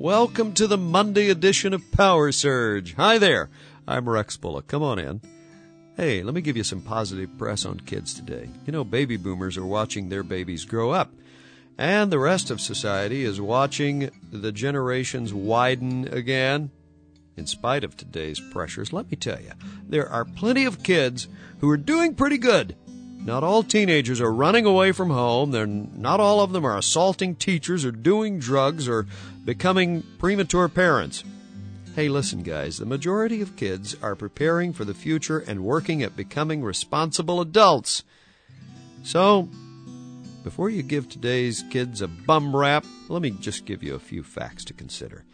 Welcome to the Monday edition of Power Surge. Hi there. I'm Rex Bullock. Come on in. Hey, let me give you some positive press on kids today. You know, baby boomers are watching their babies grow up, and the rest of society is watching the generations widen again. In spite of today's pressures, let me tell you, there are plenty of kids who are doing pretty good. Not all teenagers are running away from home. They're not all of them are assaulting teachers or doing drugs or becoming premature parents. Hey, listen, guys, the majority of kids are preparing for the future and working at becoming responsible adults. So, before you give today's kids a bum rap, let me just give you a few facts to consider.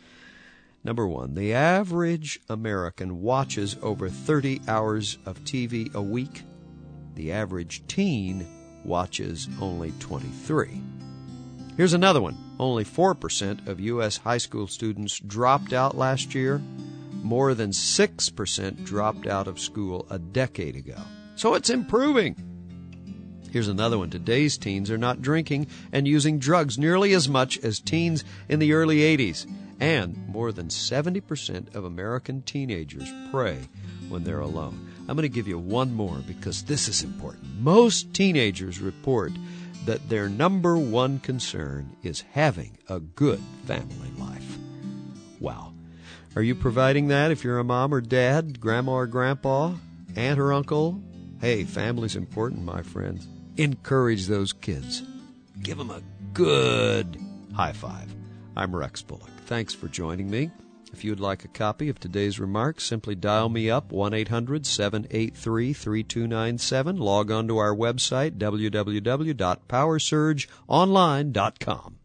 Number one, the average American watches over 30 hours of TV a week. The average teen watches only 23. Here's another one. Only 4% of U.S. high school students dropped out last year. More than 6% dropped out of school a decade ago. So it's improving. Here's another one. Today's teens are not drinking and using drugs nearly as much as teens in the early 80s. And more than 70% of American teenagers pray when they're alone. I'm going to give you one more because this is important. Most teenagers report that their number one concern is having a good family life. Wow. Are you providing that if you're a mom or dad, grandma or grandpa, aunt or uncle? Hey, family's important, my friends. Encourage those kids. Give them a good high five. I'm Rex Bullock. Thanks for joining me. If you would like a copy of today's remarks, simply dial me up 1 800 783 3297. Log on to our website www.powersurgeonline.com.